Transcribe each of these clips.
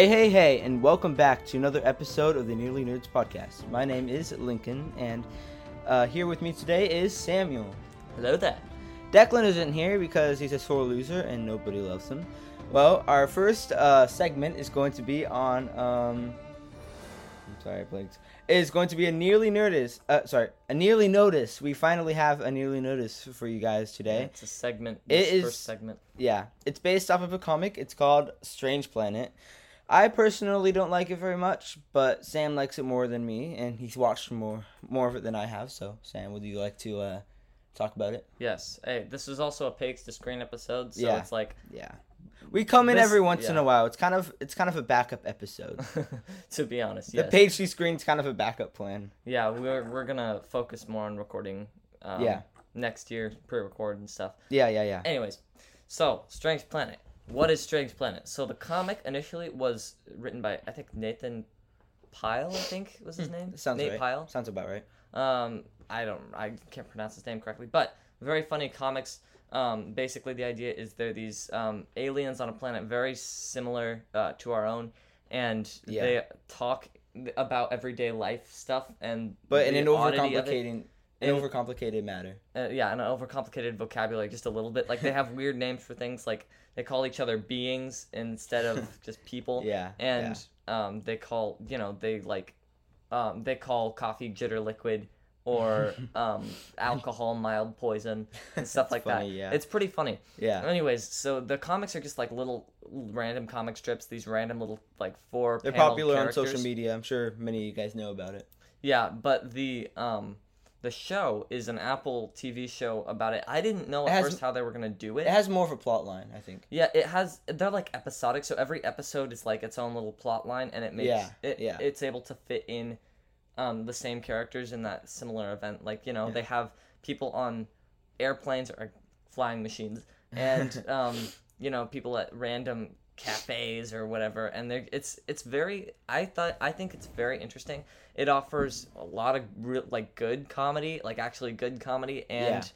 Hey, hey, hey, and welcome back to another episode of the Nearly Nerds podcast. My name is Lincoln, and uh, here with me today is Samuel. Hello there. Declan isn't here because he's a sore loser and nobody loves him. Well, our first uh, segment is going to be on. Um, I'm sorry, I blinked. Is going to be a nearly notice. Uh, sorry, a nearly notice. We finally have a nearly notice for you guys today. It's a segment. It is- first segment. Yeah, it's based off of a comic. It's called Strange Planet. I personally don't like it very much, but Sam likes it more than me, and he's watched more more of it than I have. So, Sam, would you like to uh, talk about it? Yes. Hey, this is also a page to screen episode, so Yeah. it's like Yeah, we come in This- every once in a while. It's kind of it's kind of a backup episode. to be honest, The yes. page she screen's kind of a backup plan. yeah, we're we're gonna focus more on recording. Um, Yeah. Next year, pre-record and stuff. Yeah, yeah, yeah. Anyways, so Strange Planet. What is Strange Planet? So the comic initially was written by I think Nathan Pyle. I think was his name. Sounds Nate right. Pyle. Sounds about right. Um, I don't, I can't pronounce his name correctly, but very funny comics. Um, basically, the idea is they're these um, aliens on a planet very similar uh, to our own, and Yeah. they talk about everyday life stuff, and But in an oddity of it- overcomplicating, an overcomplicated matter. uh, yeah, an overcomplicated vocabulary, just a little bit. Like they have weird names for things, like they call each other beings instead of just people Yeah, and um, they call you know they like um, they call coffee jitter liquid or um, alcohol mild poison and stuff like funny, that. yeah. It's pretty funny. Yeah, Anyways, so the comics are just like little random comic strips. These random little like four. they're popular on social media. I'm sure many of you guys know about it. Yeah, but the um the show is an Apple TV show about it. I didn't know at has- first how they were gonna do it. It has more of a plot line, I think. Yeah, it has. They're like episodic, so every episode is like its own little plot line, and it makes Yeah, it. yeah. It's able to fit in, um, the same characters in that similar event. Like you know, Yeah. they have people on airplanes or flying machines, and um, you know, people at random cafes or whatever, and it's it's very. I thought I think it's very interesting. It offers a lot of real like good comedy, like actually good comedy, and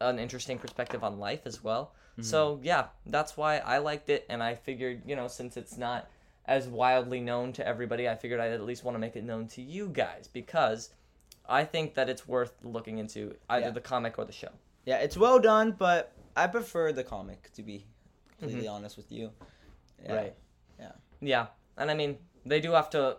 an interesting perspective on life as well. Mm-hmm. So yeah, that's why I liked it, and I figured you know since it's not as wildly known to everybody, I figured I'd at least want to make it known to you guys because I think that it's worth looking into either Yeah. the comic or the show. Yeah, it's well done, but I prefer the comic to be completely mm-hmm. honest with you. Yeah. Right. Yeah. Yeah, and I mean they do have to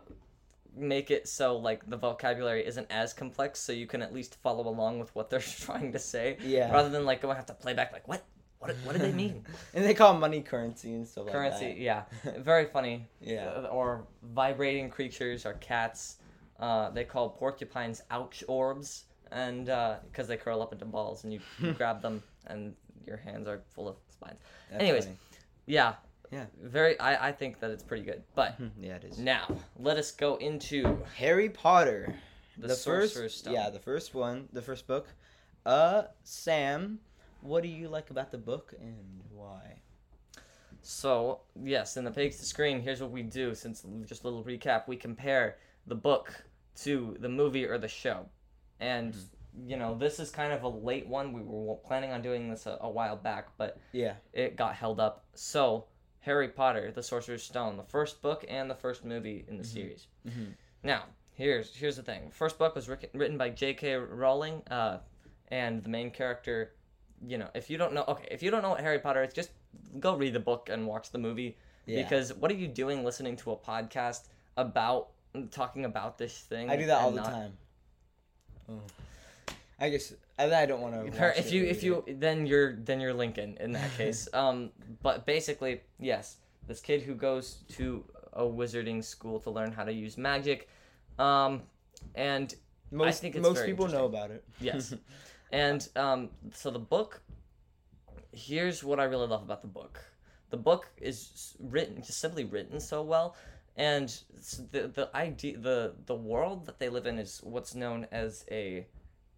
make it so like the vocabulary isn't as complex, so you can at least follow along with what they're trying to say. Yeah. Rather than like go have to play back like what what what do they mean? And they call money currency and stuff Currency, like yeah, very funny. Yeah. Uh, or vibrating creatures or cats. Uh, they call porcupines ouch orbs, and because they curl up into balls, and you grab them, and your hands are full of spines. That's Anyways, funny. Yeah. Yeah. Very. I I think that it's pretty good. But Hmm, yeah, it is. now let us go into Harry Potter. the, the first Stone. Yeah, the first one, the first book. Uh Sam, what do you like about the book and why? So yes, in the page to screen, here's what we do. Since just a little recap, we compare the book to the movie or the show, and Mm-hmm. you know this is kind of a late one. We were planning on doing this a, a while back, but Yeah. it got held up. So Harry Potter, the Sorcerer's Stone, the first book and the first movie in the series. Mhm. Now here's here's the thing. First book was written written by J.K. Rowling, uh, and the main character. You know, if you don't know, okay, if you don't know what Harry Potter is, just go read the book and watch the movie Yeah. because what are you doing listening to a podcast about talking about this thing? I do that all the not- time. Oh. I guess I, I don't want to. If you if you then you're then you're Lincoln in that case. um, but basically, yes, this kid who goes to a wizarding school to learn how to use magic, um, and most think it's most people know about it. yes, and um, so the book. Here's what I really love about the book. The book is written just simply written so well, and the the idea the the world that they live in is what's known as a,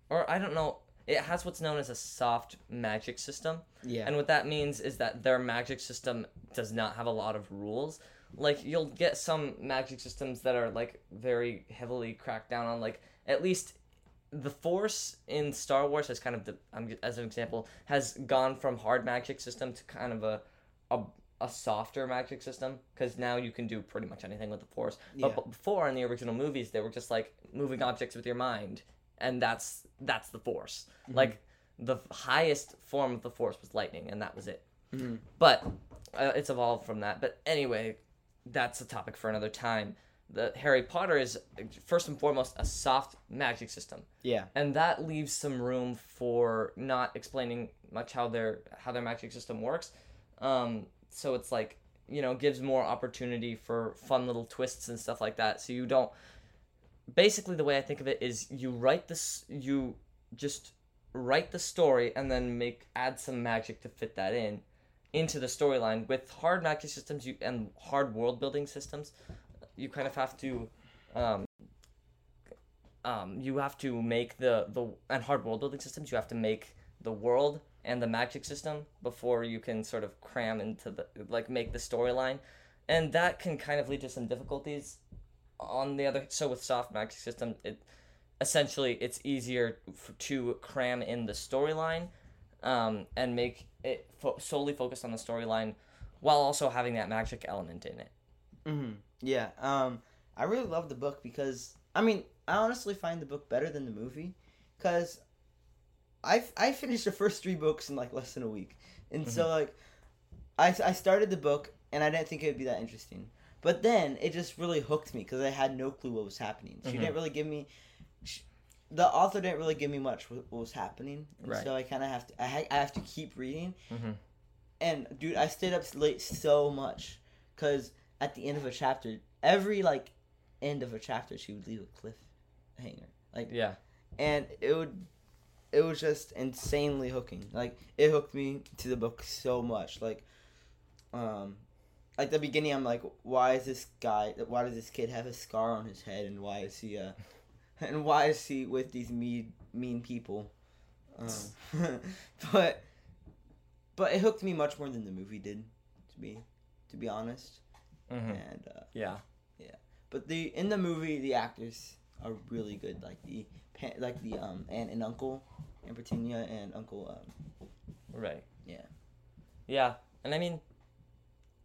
or I don't know. It has what's known as a soft magic system. yeah. And what that means is that their magic system does not have a lot of rules. Like you'll get some magic systems that are like very heavily cracked down on. Like at least the Force in Star Wars has kind of the um, as an example has gone from hard magic system to kind of a a a softer magic system because now you can do pretty much anything with the force. Yeah. But b- before in the original movies, they were just like moving objects with your mind, and that's that's the force. Mm-hmm. Like the highest form of the force was lightning, and that was it. Mhm. But uh, it's evolved from that. But anyway, that's a topic for another time. The Harry Potter is first and foremost a soft magic system Yeah. and that leaves some room for not explaining much how their how their magic system works. Um, so it's like you know gives more opportunity for fun little twists and stuff like that. So you don't. Basically, the way I think of it is you write this you just write the story and then make add some magic to fit that in into the storyline with hard magic systems you and hard world building systems you kind of have to um, um, you have to make the the and hard world building systems. You have to make the world and the magic system before you can sort of cram into the like make the storyline, and that can kind of lead to some difficulties. On the other, so with soft magic system, it essentially it's easier f- to cram in the storyline, um, and make it fo- solely focused on the storyline, while also having that magic element in it. hmm Yeah. Um, I really love the book because I mean I honestly find the book better than the movie, because I I finished the first three books in like less than a week, and so like, I I started the book and I didn't think it would be that interesting, but then it just really hooked me because I had no clue what was happening. She Mhm. didn't really give me. She, the author didn't really give me much what, what was happening, Right. so I kind of have to I, ha- I have to keep reading, Mhm. and dude, I stayed up late so much because at the end of a chapter, every like end of a chapter, she would leave a cliffhanger, like, Yeah. and it would, it was just insanely hooking. Like it hooked me to the book so much. Like, um, like the beginning, I'm like, why is this guy? Why does this kid have a scar on his head, and why is he uh, and why is he with these mean mean people? Um, but but it hooked me much more than the movie did, to be to be honest. hmm And uh, Yeah. but the in the movie, the actors are really good. Like the like the um aunt and uncle, Aunt Petunia and Uncle um Right. Yeah. Yeah, and I mean,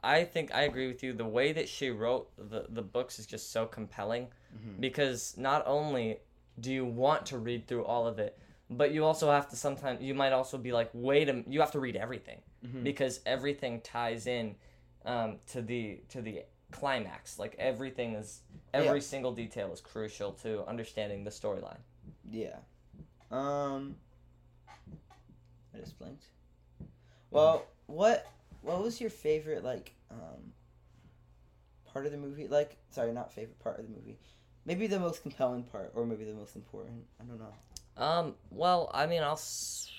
I think I agree with you. The way that she wrote the the books is just so compelling Mhm. because not only do you want to read through all of it, but you also have to sometimes you might also be like, wait a, you have to read everything Mhm. because everything ties in um, to the to the climax. Like everything is every single detail is crucial to understanding the storyline. yeah. Um. I just blinked. Well, what what was your favorite like um part of the movie? Like, sorry, not favorite part of the movie. Maybe the most compelling part, or maybe the most important. I don't know. Um. Well, I mean, I'll. S-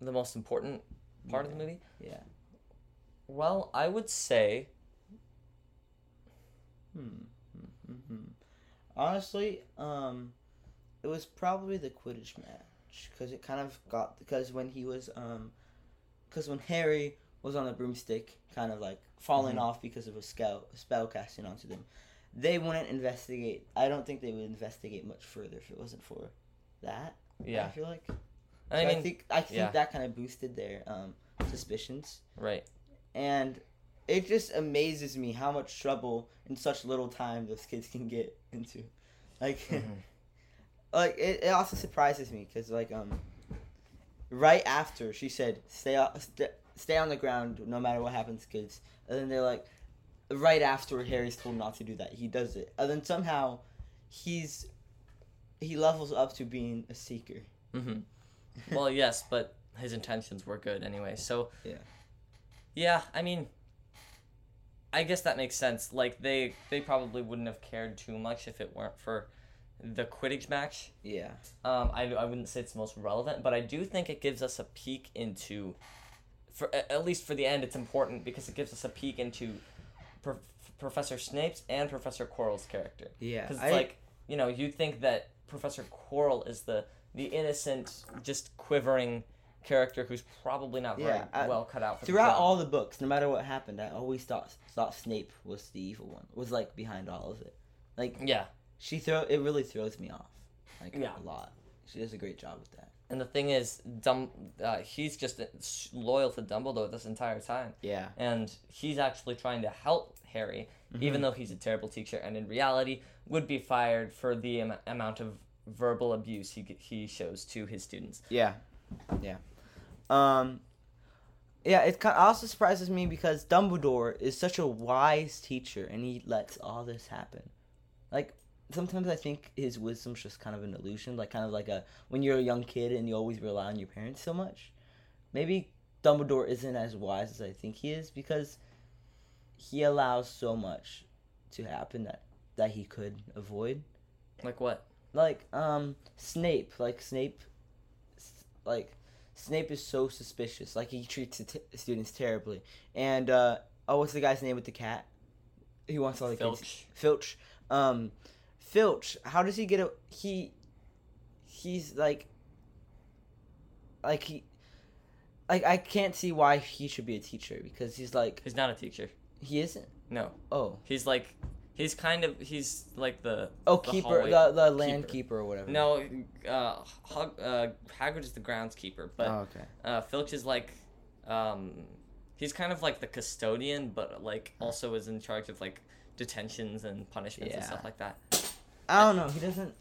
the most important part of the movie. Yeah. Well, I would say Hmm. Mm-hmm. Honestly, um, it was probably the Quidditch match because it kind of got because when he was um, because when Harry was on the broomstick, kind of like falling Mhm. off because of a spell spell casting onto them, they wouldn't investigate. I don't think they would investigate much further if it wasn't for that. Yeah, I feel like. I So mean, I think I think yeah. that kind of boosted their um suspicions right. and it just amazes me how much trouble in such little time those kids can get into like Mhm. like it, it also surprises me because like um right after she said stay on st- stay on the ground no matter what happens kids and then they're like right after harry's told not to do that he does it and then somehow he's he levels up to being a seeker hmm well, yes, but his intentions were good anyway. So Yeah. yeah. I mean, I guess that makes sense. Like they they probably wouldn't have cared too much if it weren't for the Quidditch match. yeah Um, I, I wouldn't say it's the most relevant, but I do think it gives us a peek into, for at least for the end, it's important because it gives us a peek into Prof- Professor Snape's and Professor Quirrell's character. yeah Because I- it's like you know you think that Professor Quirrell is the the innocent, just quivering character who's probably not very Yeah, I- well cut out for Throughout job. all the books, no matter what happened, I always thought thought Snape was the evil one. Was like behind all of it. Like yeah, she throw it really throws me off. Like Yeah. a lot. She does a great job with that. And the thing is, Dum- uh, he's just loyal to Dumbledore this entire time. Yeah. And he's actually trying to help Harry, even though he's a terrible teacher, and in reality would be fired for the am- amount of verbal abuse he he shows to his students. Yeah, yeah. Um, yeah. It kind also surprises me because Dumbledore is such a wise teacher, and he lets all this happen. Like sometimes I think his wisdom's just kind of an illusion, like kind of like a when you're a young kid and you always rely on your parents so much. Maybe Dumbledore isn't as wise as I think he is because he allows so much to happen that that he could avoid Like what? like um Snape, like Snape, like Snape is so suspicious. Like he treats the t- students terribly. And uh oh, what's the guy's name with the cat? He wants all the kids. Filch. Filch. Um, Filch. How does he get a he? He's like. Like he. Like I can't see why he should be a teacher because he's like He's not a teacher. he isn't. No, Oh. he's like, he's kind of he's like the Oh, The keeper, the the land keeper. keeper or whatever. no. Uh, Hug, uh, Hagrid is the groundskeeper, but oh, okay. uh, Filch is like, um, he's kind of like the custodian, but like also is in charge of like detentions and punishments and stuff like that. I don't know. He doesn't.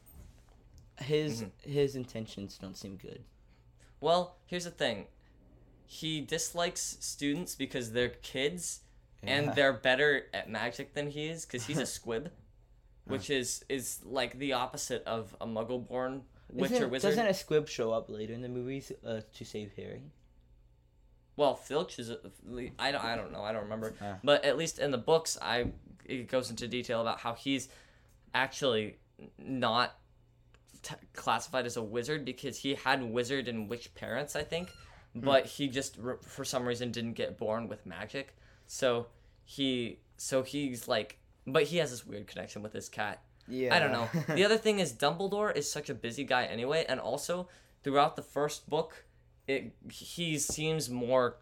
His Mhm. his intentions don't seem good. Well, here's the thing. He dislikes students because they're kids and they're better at magic than he is because he's a squib, which is is like the opposite of a muggle-born witch or wizard. Doesn't a squib show up later in the movies uh, to save Harry? Well, Filch is. A, I don't. I don't know. I don't remember. Ah. But at least in the books, I it goes into detail about how he's actually not t- classified as a wizard because he had wizard and witch parents, I think, hmm. but he just r- for some reason didn't get born with magic. So he. So he's like. But he has this weird connection with his cat. Yeah. I don't know. the other thing is Dumbledore is such a busy guy anyway, and also throughout the first book, it he seems more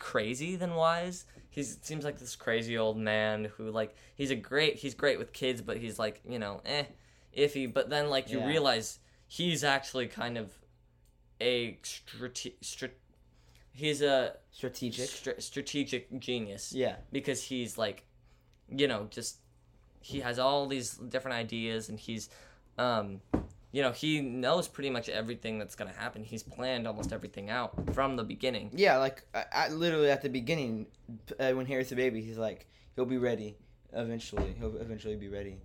crazy than wise. He seems like this crazy old man who like he's a great he's great with kids, but he's like you know eh iffy. But then like you Yeah. realize he's actually kind of a strate- strat- he's a strategic. stra- strategic genius Yeah. because he's like you know just he has all these different ideas and he's um you know he knows pretty much everything that's going to happen he's planned almost everything out from the beginning Yeah, like I, I, literally at the beginning, uh, when Harry's a baby, he's like, he'll be ready eventually. He'll eventually be ready.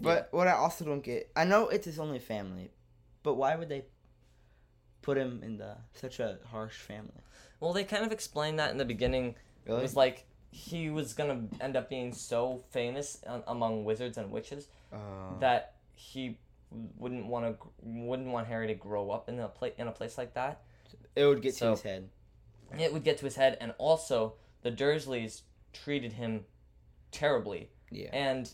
But what I also don't get, I know it's his only family, but why would they put him in the such a harsh family? well they kind of explained that in the beginning Really? it was like he was going to end up being so famous uh, among wizards and witches Uh, that he wouldn't want to wouldn't want Harry to grow up in a place in a place like that it would get so- to his head. it would get to his head and also the dursleys treated him terribly Yeah. and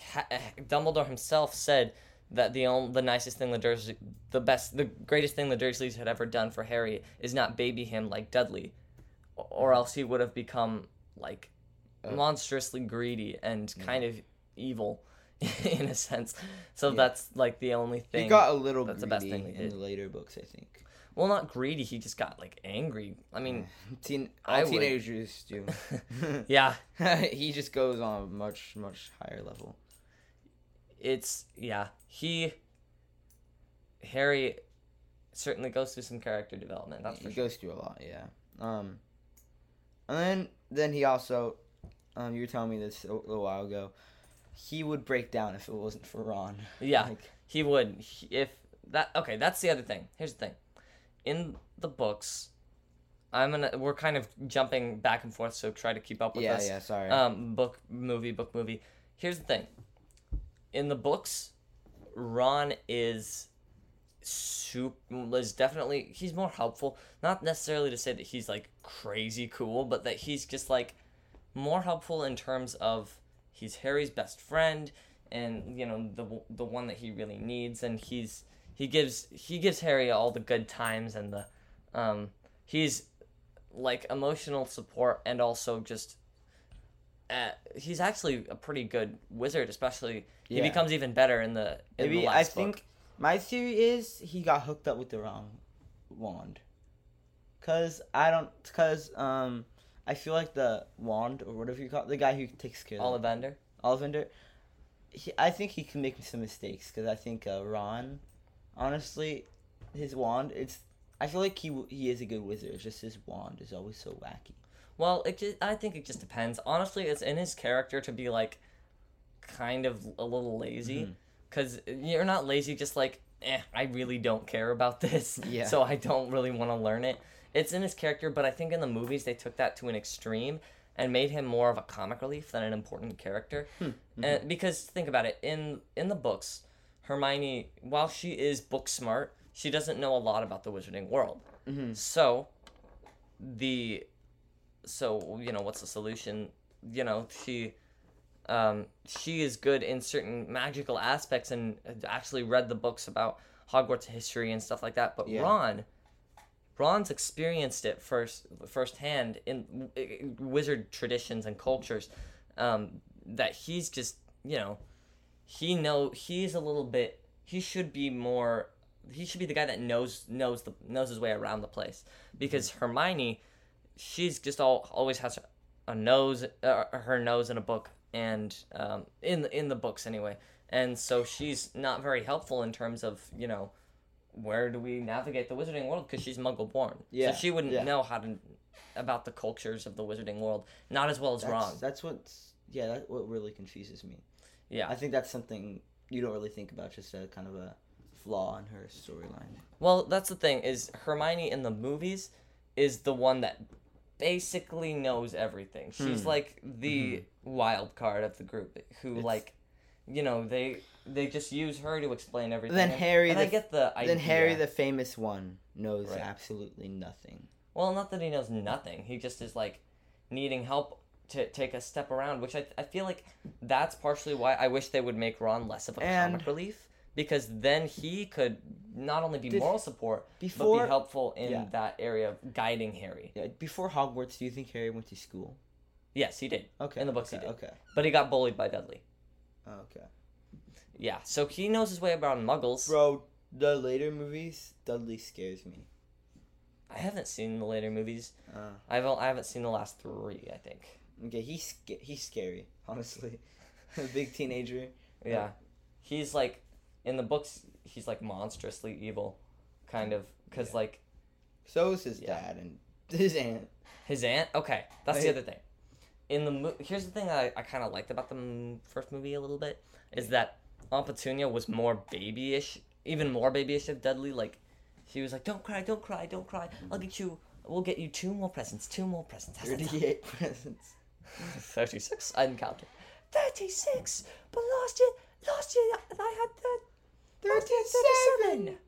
ha- dumbledore himself said that the only, the nicest thing the Dursley, the best the greatest thing the dursleys had ever done for harry is not baby him like dudley or else he would have become like Uh. monstrously greedy and kind of evil in a sense so Yeah. that's like the only thing He got a little that's the greedy best thing in did. the later books, I think. well not greedy he just got like angry i mean Teen, I teenagers do. yeah he just goes on a much much higher level. it's yeah he harry certainly goes through some character development that's he sure goes through a lot, yeah. Um, and then then he also, um, you were telling me this a little while ago. He would break down if it wasn't for Ron. yeah Like, he would He- if that okay that's the other thing here's the thing in the books i'm gonna we're kind of jumping back and forth so try to keep up with yeah, us yeah. Yeah, sorry. um book movie book movie here's the thing in the books ron is soup is definitely he's more helpful not necessarily to say that he's like crazy cool but that he's just like more helpful in terms of he's harry's best friend and you know the the one that he really needs and he's he gives he gives harry all the good times and the um he's like emotional support and also just uh, he's actually a pretty good wizard especially he Yeah. becomes even better in the in Maybe the I last think my theory is he got hooked up with the wrong wand. Cause I don't. Cause um, I feel like the wand or whatever you call it, the guy who takes care of Ollivander. Ollivander. He, I think he can make some mistakes. Cause I think uh, Ron, honestly, his wand. It's. I feel like he he is a good wizard. It's just his wand is always so wacky. Well, it just, I think it just depends. Honestly, it's in his character to be like kind of a little lazy because you're not lazy, just like eh, I really don't care about this, Yeah. so I don't really want to learn it. It's in his character, but I think in the movies they took that to an extreme and made him more of a comic relief than an important character. Hmm. And because think about it, in in the books, Hermione, while she is book smart, she doesn't know a lot about the wizarding world. Mhm. So, the, so you know what's the solution? You know she, um, she is good in certain magical aspects and actually read the books about Hogwarts history and stuff like that. But Yeah. Ron, Ron's experienced it first firsthand in wizard traditions and cultures. Um, that he's just you know, he know he's a little bit. He should be more. He should be the guy that knows knows the knows his way around the place because Hermione, she's just all always has a nose uh, her nose in a book and um, in in the books anyway, and so she's not very helpful in terms of you know where do we navigate the wizarding world because she's muggle born Yeah, so she wouldn't yeah. know how to about the cultures of the wizarding world not as well as That's, Ron That's what's yeah. That's what really confuses me. yeah I think that's something you don't really think about, just a kind of a flaw in her storyline. Well, that's the thing is Hermione in the movies is the one that basically knows everything. She's Hmm. like the wild card of the group who It's- like you know, they they just use her to explain everything. Then And- Harry and the I get the idea. Then Harry, the famous one, knows Right. absolutely nothing. Well, not that he knows nothing. He just is like needing help to take a step around, which I, I feel like that's partially why I wish they would make Ron less of a And- comic relief because then he could not only be Did- moral support but be helpful in yeah. that area of guiding Harry. yeah, before Hogwarts, do you think Harry went to school? Yes, he did. Okay. In the books he did. Okay. But he got bullied by Dudley. Okay. Yeah, so he knows his way around muggles. Bro, the later movies, Dudley scares me. I haven't seen the later movies. Uh, I've I haven't seen the last three, I think. okay, he's he's scary, honestly. a big teenager. Yeah. He's like in the books he's like monstrously evil kind of cuz Yeah. like So is his Yeah. dad and his aunt. his aunt, okay, that's the other thing. In the mo- here's the thing I, I kind of liked about the m- first movie a little bit is that Aunt Petunia was more babyish, even more babyish of Dudley like she was like, "Don't cry, don't cry, don't cry. I'll get you we'll get you two more presents, two more presents." How's that sound? 38 presents. 36. I didn't count it. 36. But last year, last year I had the 37!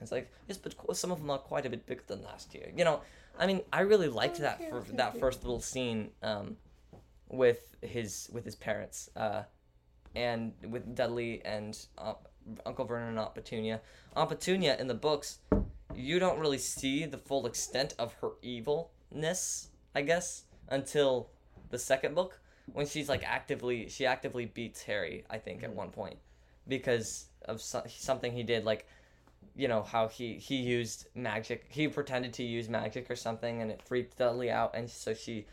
It's like yes, but some of them are quite a bit bigger than last year. You know, I mean, I really liked that for that first little scene um, with his with his parents uh, and with Dudley and Aunt, Uncle Vernon and Aunt Petunia. Aunt Petunia in the books, you don't really see the full extent of her evilness, I guess, until the second book when she's like actively she actively beats Harry. I think at one point because of so- something he did like you know how he he used magic he pretended to use magic or something and it freaked dudley out and so she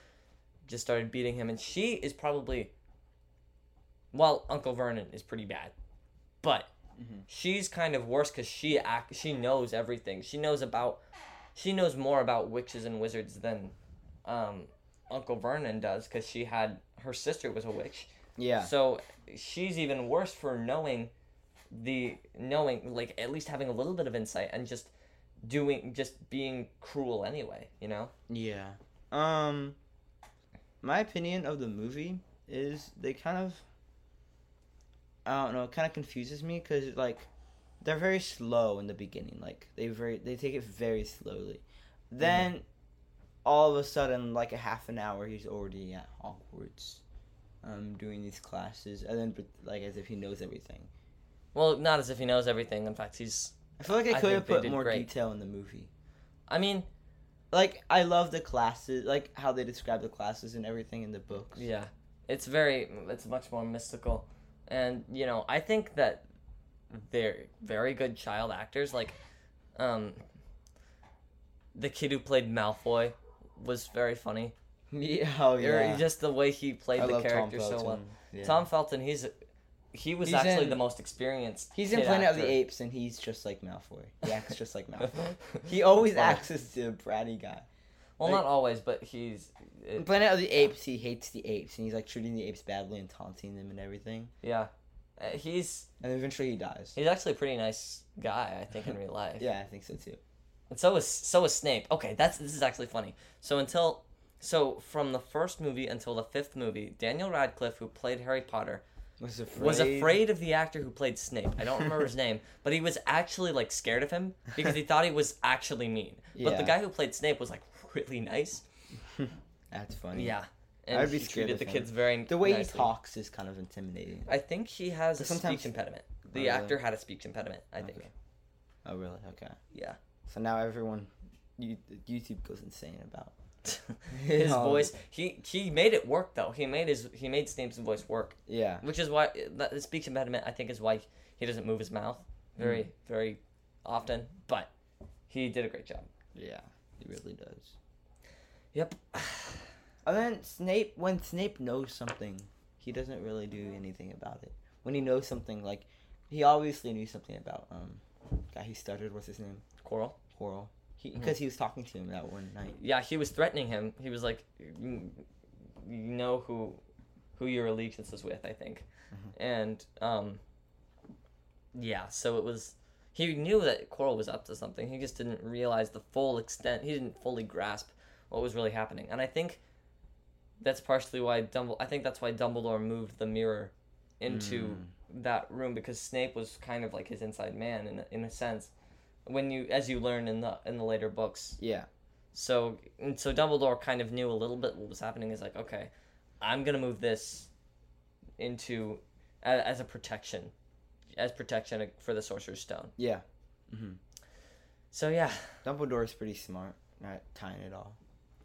just started beating him and she is probably well uncle vernon is pretty bad but Mhm. she's kind of worse because she act she knows everything she knows about she knows more about witches and wizards than um uncle vernon does because she had her sister was a witch Yeah. so she's even worse for knowing the knowing like at least having a little bit of insight and just doing just being cruel anyway, you know? Yeah. Um my opinion of the movie is they kind of I don't know, it kind of confuses me cuz like they're very slow in the beginning. Like they very they take it very slowly. Then all of a sudden like a half an hour he's already at Hogwarts um doing these classes and then but, like as if he knows everything. Well, not as if he knows everything. In fact, he's I feel like they I could have put more great. detail in the movie. I mean, Like I love the classes, like how they describe the classes and everything in the books. yeah. It's very it's much more mystical. And, you know, I think that they're very good child actors like um the kid who played Malfoy was very funny. Yeah, oh, Or yeah. just the way he played I the character so well. Yeah. Tom Felton, he's he was He's actually in- the most experienced. He's in Planet of the Apes, and he's just like Malfoy. He acts just like Malfoy. He always acts as the bratty guy. Well, like- not always, but he's In Planet of the Apes, he hates the apes, and he's like treating the apes badly and taunting them and everything. yeah. Uh, he's And eventually he dies. he's actually a pretty nice guy, I think, in real life. Yeah, I think so too. And so is so is Snape. Okay, that's this is actually funny. So until so from the first movie until the fifth movie, Daniel Radcliffe, who played Harry Potter, Was afraid. was afraid of the actor who played Snape. I don't remember his name, but he was actually like scared of him because he thought he was actually mean. But the guy who played Snape was like really nice. That's funny. Yeah, and I'd be he treated the him. kids very The way nicely. he talks is kind of intimidating. I think he has a speech impediment. Oh, The really? actor had a speech impediment. I think. Oh, really? Okay. Yeah. So now everyone, you, YouTube goes insane about. his voice. He he made it work though. He made his he made Snape's voice work. Yeah. which is why that the speech impediment I think is why he doesn't move his mouth very Mm. very often. But he did a great job. Yeah. He really does. Yep. And then Snape, when Snape knows something, he doesn't really do anything about it. When he knows something, like he obviously knew something about um, guy he stuttered. What's his name? Quirrell. Quirrell. He Mm-hmm. because he was talking to him that one night. Yeah, he was threatening him. He was like, "You know who who your allegiance is with." I think, Mhm. and um, yeah. So it was. He knew that Quirrell was up to something. He just didn't realize the full extent. He didn't fully grasp what was really happening. And I think that's partially why Dumbledore. I think that's why Dumbledore moved the mirror into Mm. that room because Snape was kind of like his inside man in in a sense. When you, as you learn in the in the later books, Yeah. so and so Dumbledore kind of knew a little bit what was happening. Is like, okay, I'm gonna move this into a, as a protection, as protection for the Sorcerer's Stone. Yeah. hmm So yeah, Dumbledore is pretty smart Not tying it all.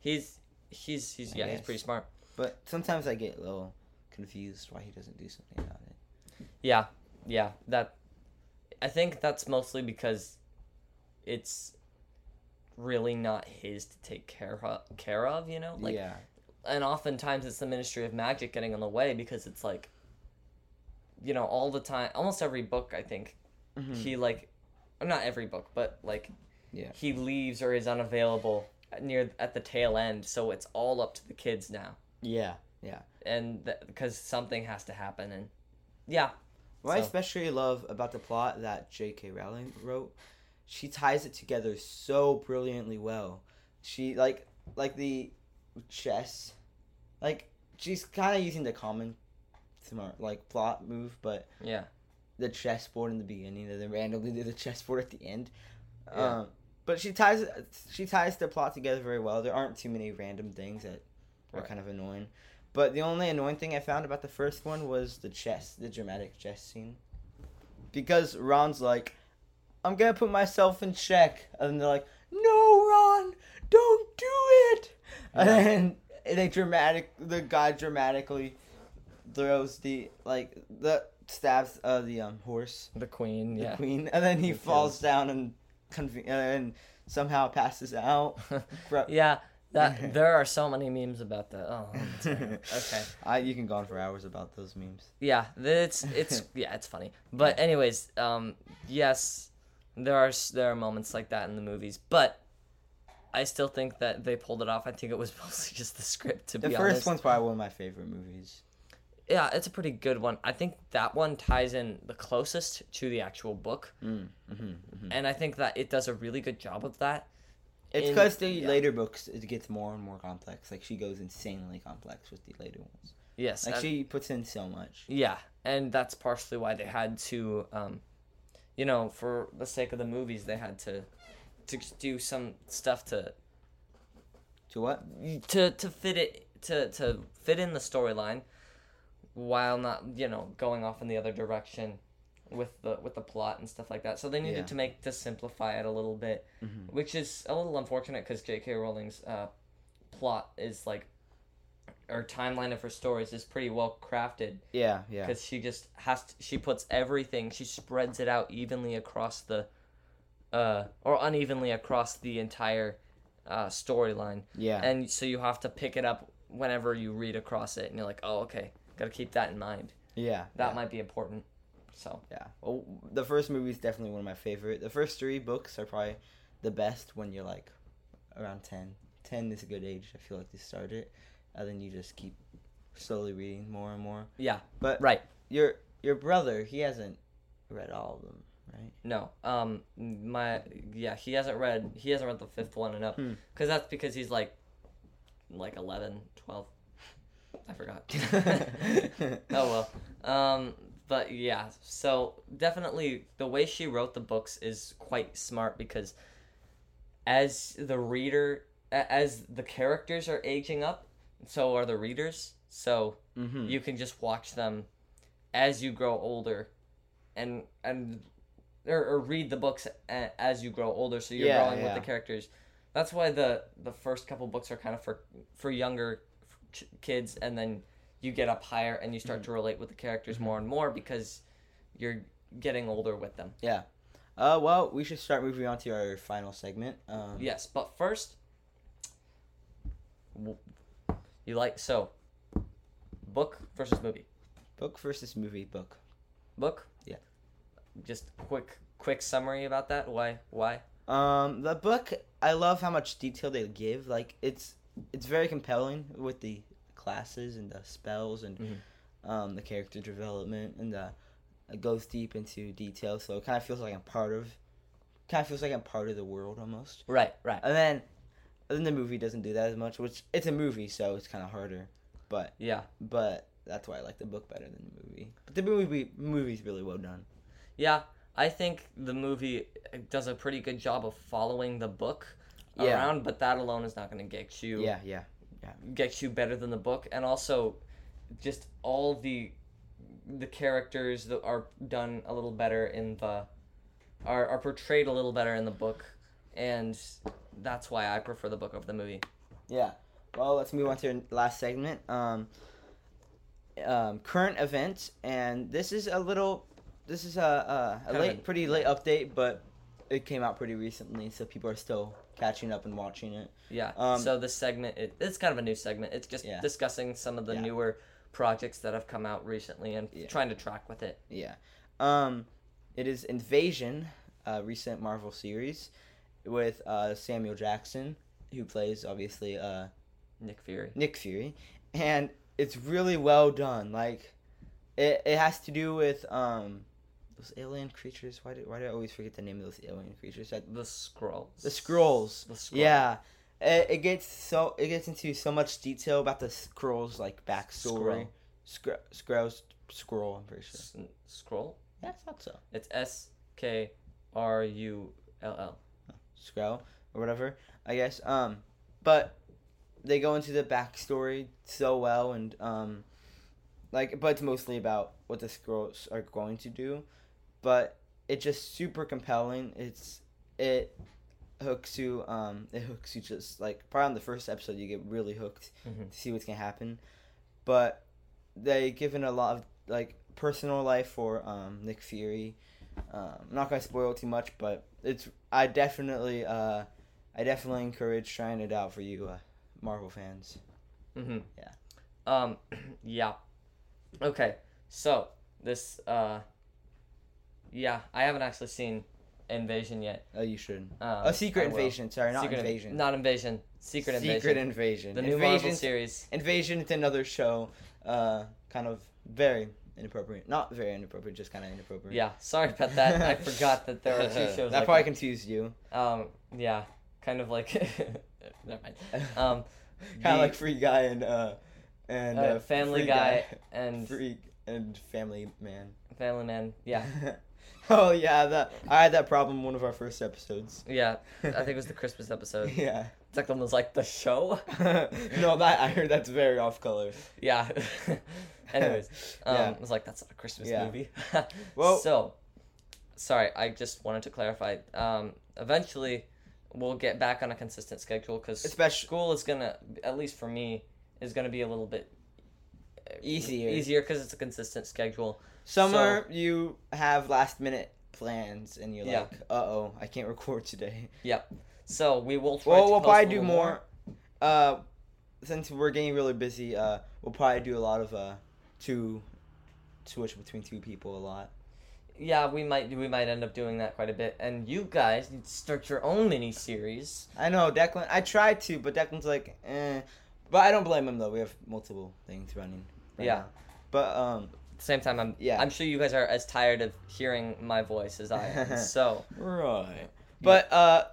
he's he's he's I yeah he's pretty smart. But sometimes I get a little confused why he doesn't do something about it. Yeah, yeah. That I think that's mostly because it's really not his to take care of, care of. You know, like yeah. and oftentimes it's the Ministry of Magic getting in the way because it's like, you know, all the time, almost every book I think Mhm. he like, not every book, but like, Yeah. he leaves or is unavailable near at the tail end, so it's all up to the kids now, Yeah. Yeah. and because something has to happen, and yeah, What I especially love about the plot that J.K. Rowling wrote, she ties it together so brilliantly well. She like like the chess, like she's kind of using the common smart like plot move, but yeah, the chessboard in the beginning and then randomly do the chessboard at the end. Yeah. Um, but she ties she ties the plot together very well. There aren't too many random things that are Right. kind of annoying. But the only annoying thing I found about the first one was the chess, the dramatic chess scene. Because Ron's like, I'm gonna put myself in check. And they're like, No, Ron, don't do it. And then they dramatic, the guy dramatically throws the, like, the stabs uh, the um horse, the Queen, the yeah, queen, and then he falls kills. down and, conve- and somehow passes out. Yeah. That there are so many memes about that. Oh, okay. I, you can go on for hours about those memes. Yeah, it's it's yeah, it's funny. But anyways, um, yes, there are there are moments like that in the movies, but I still think that they pulled it off. I think it was mostly just the script, to The be first honest. one's probably one of my favorite movies. Yeah, it's a pretty good one. I think that one ties in the closest to the actual book, Mm, hmm hmm and I think that it does a really good job of that. It's because the yeah. later books it gets more and more complex. Like she goes insanely complex with the later ones. Yes, Like she puts in so much. Yeah, and that's partially why they had to, um, you know, for the sake of the movies, they had to, to do some stuff to To what? to to fit it to to fit in the storyline, while not you know going off in the other direction, with the with the plot and stuff like that. So they needed Yeah. to make to simplify it a little bit, Mhm. which is a little unfortunate because J.K. Rowling's uh, plot is like, or timeline of her stories is pretty well crafted Yeah, yeah. because she just has to, she puts everything she spreads it out evenly across the uh or unevenly across the entire uh, storyline, Yeah. and so you have to pick it up whenever you read across it, and you're like, oh, okay, gotta keep that in mind. yeah. That yeah. might be important. So Yeah. Well, the first movie is definitely one of my favorite. The first three books are probably the best when you're like around 10. 10 is a good age. I feel like to start it. And then you just keep slowly reading more and more. yeah, But right. your your brother, he hasn't read all of them, right? No, um, my yeah, he hasn't read he hasn't read the fifth one and up, Hmm. because that's because he's like, like 11, 12. I forgot. oh well. Um, but yeah, so definitely the way she wrote the books is quite smart because as the reader, as the characters are aging up, so are the readers. So mm-hmm. you can just watch them as you grow older and and or, or read the books a, as you grow older so you're Yeah, growing with the characters that's why the the first couple books are kind of for for younger ch- kids and then you get up higher and you start to relate with the characters more and more because you're getting older with them Yeah. Uh, well, we should start moving on to our final segment. Um, yes but first you like so book versus movie Book versus movie. Book. book Yeah. just quick quick summary about that why why Um, the book, I love how much detail they give. Like it's it's very compelling with the classes and the spells and Mhm. um, the character development and the it goes deep into detail. So it kind of feels like I'm part of, kind of feels like I'm part of the world almost. right right And then, then the movie doesn't do that as much, which it's a movie, so it's kind of harder. But yeah but that's why I like the book better than the movie. But the movie movie's really well done. Yeah, I think the movie does a pretty good job of following the book Yeah. around, but that alone is not going to get you Yeah, yeah, yeah. get you better than the book, and also just all the the characters that are done a little better in the are are portrayed a little better in the book, and that's why I prefer the book over the movie. yeah. Well, let's move on to our last segment. Um, um, current events, and this is a little, this is a a, a late, pretty late update, but it came out pretty recently, so people are still catching up and watching it. Yeah. Um, so this segment, it, it's kind of a new segment. It's just Yeah. discussing some of the Yeah. newer projects that have come out recently and Yeah. trying to track with it. Yeah. Um, it is Invasion, a recent Marvel series, with uh, Samuel Jackson, who plays obviously uh, Nick Fury. Nick Fury, and it's really well done. Like, it, it has to do with um, those alien creatures. Why do why do I always forget the name of those alien creatures? That, The scrolls. the scrolls. The scrolls. Yeah. It, it gets so it gets into so much detail about the scrolls like backstory. Scroll. Scrolls. Scroll. I'm pretty sure. S- scroll. Yeah, I thought so. It's S K R U L L. Skrull or whatever, I guess. Um, but they go into the backstory so well, and um, like, but it's mostly about what the Skrulls are going to do. But it's just super compelling. It's it hooks you. Um, it hooks you just like probably on the first episode you get really hooked Mhm. to see what's gonna happen. But they give in a lot of like personal life for um, Nick Fury. Um, I'm not gonna spoil too much, but it's I definitely uh, I definitely encourage trying it out for you uh, Marvel fans. Mm-hmm. Yeah. Um. yeah. Okay. So this. Uh. Yeah, I haven't actually seen Invasion yet. Oh, you should. Um, a secret I will. invasion. Sorry, not Secret in- invasion. Not invasion. Secret invasion. Secret invasion. the new Marvel series. Invasion is another show. Uh, kind of very inappropriate. Not very inappropriate, just kind of inappropriate. Yeah. Sorry about that. I forgot that there were two shows. that like probably confused you. Um. Yeah. Kind of like. never mind. Um. kind of like Free Guy and uh, and Uh, uh, Family Free Guy and Free and Family Man. Family Man. Yeah. oh yeah, that I had that problem in one of our first episodes. Yeah. I think it was the Christmas episode. yeah. Like almost like the show. no, that I heard that's very off color. Yeah. Anyways, um, Yeah. it was like that's not a Christmas Yeah. movie. Well- so sorry, I just wanted to clarify. Um, eventually, we'll get back on a consistent schedule because Especially school is gonna, at least for me, is gonna be a little bit Easier. Easier because it's a consistent schedule. summer, you have last minute plans and you're Yeah. like, uh oh, I can't record today. Yep. So we will try Well, to we'll probably do little more. Uh, since we're getting really busy, uh, we'll probably do a lot of uh, two switch between two people a lot. Yeah, we might we might end up doing that quite a bit. And you guys need to start your own mini series. I know Declan. I tried to, but Declan's like, eh. But I don't blame him though. We have multiple things running. Right Yeah. Now. But um, At the same time, I'm Yeah. I'm sure you guys are as tired of hearing my voice as I am. so Right. But uh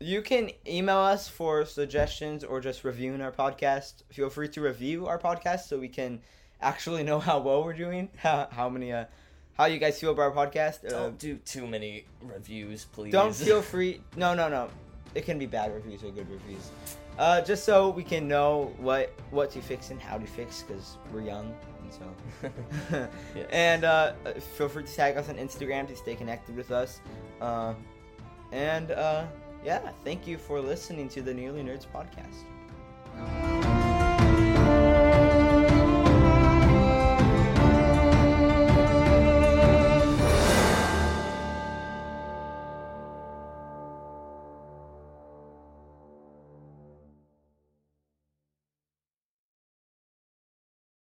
you can email us for suggestions or just reviewing our podcast. Feel free to review our podcast so we can actually know how well we're doing. How, how many uh how you guys feel about our podcast. Uh, don't do too many reviews, please. don't feel free No, no, no. It can be bad reviews or good reviews. Uh just so we can know what what to fix and how to fix cuz we're young and so Yes. and uh, feel free to tag us on Instagram to stay connected with us. Uh, and uh, yeah, thank you for listening to the Nearly Nerds podcast.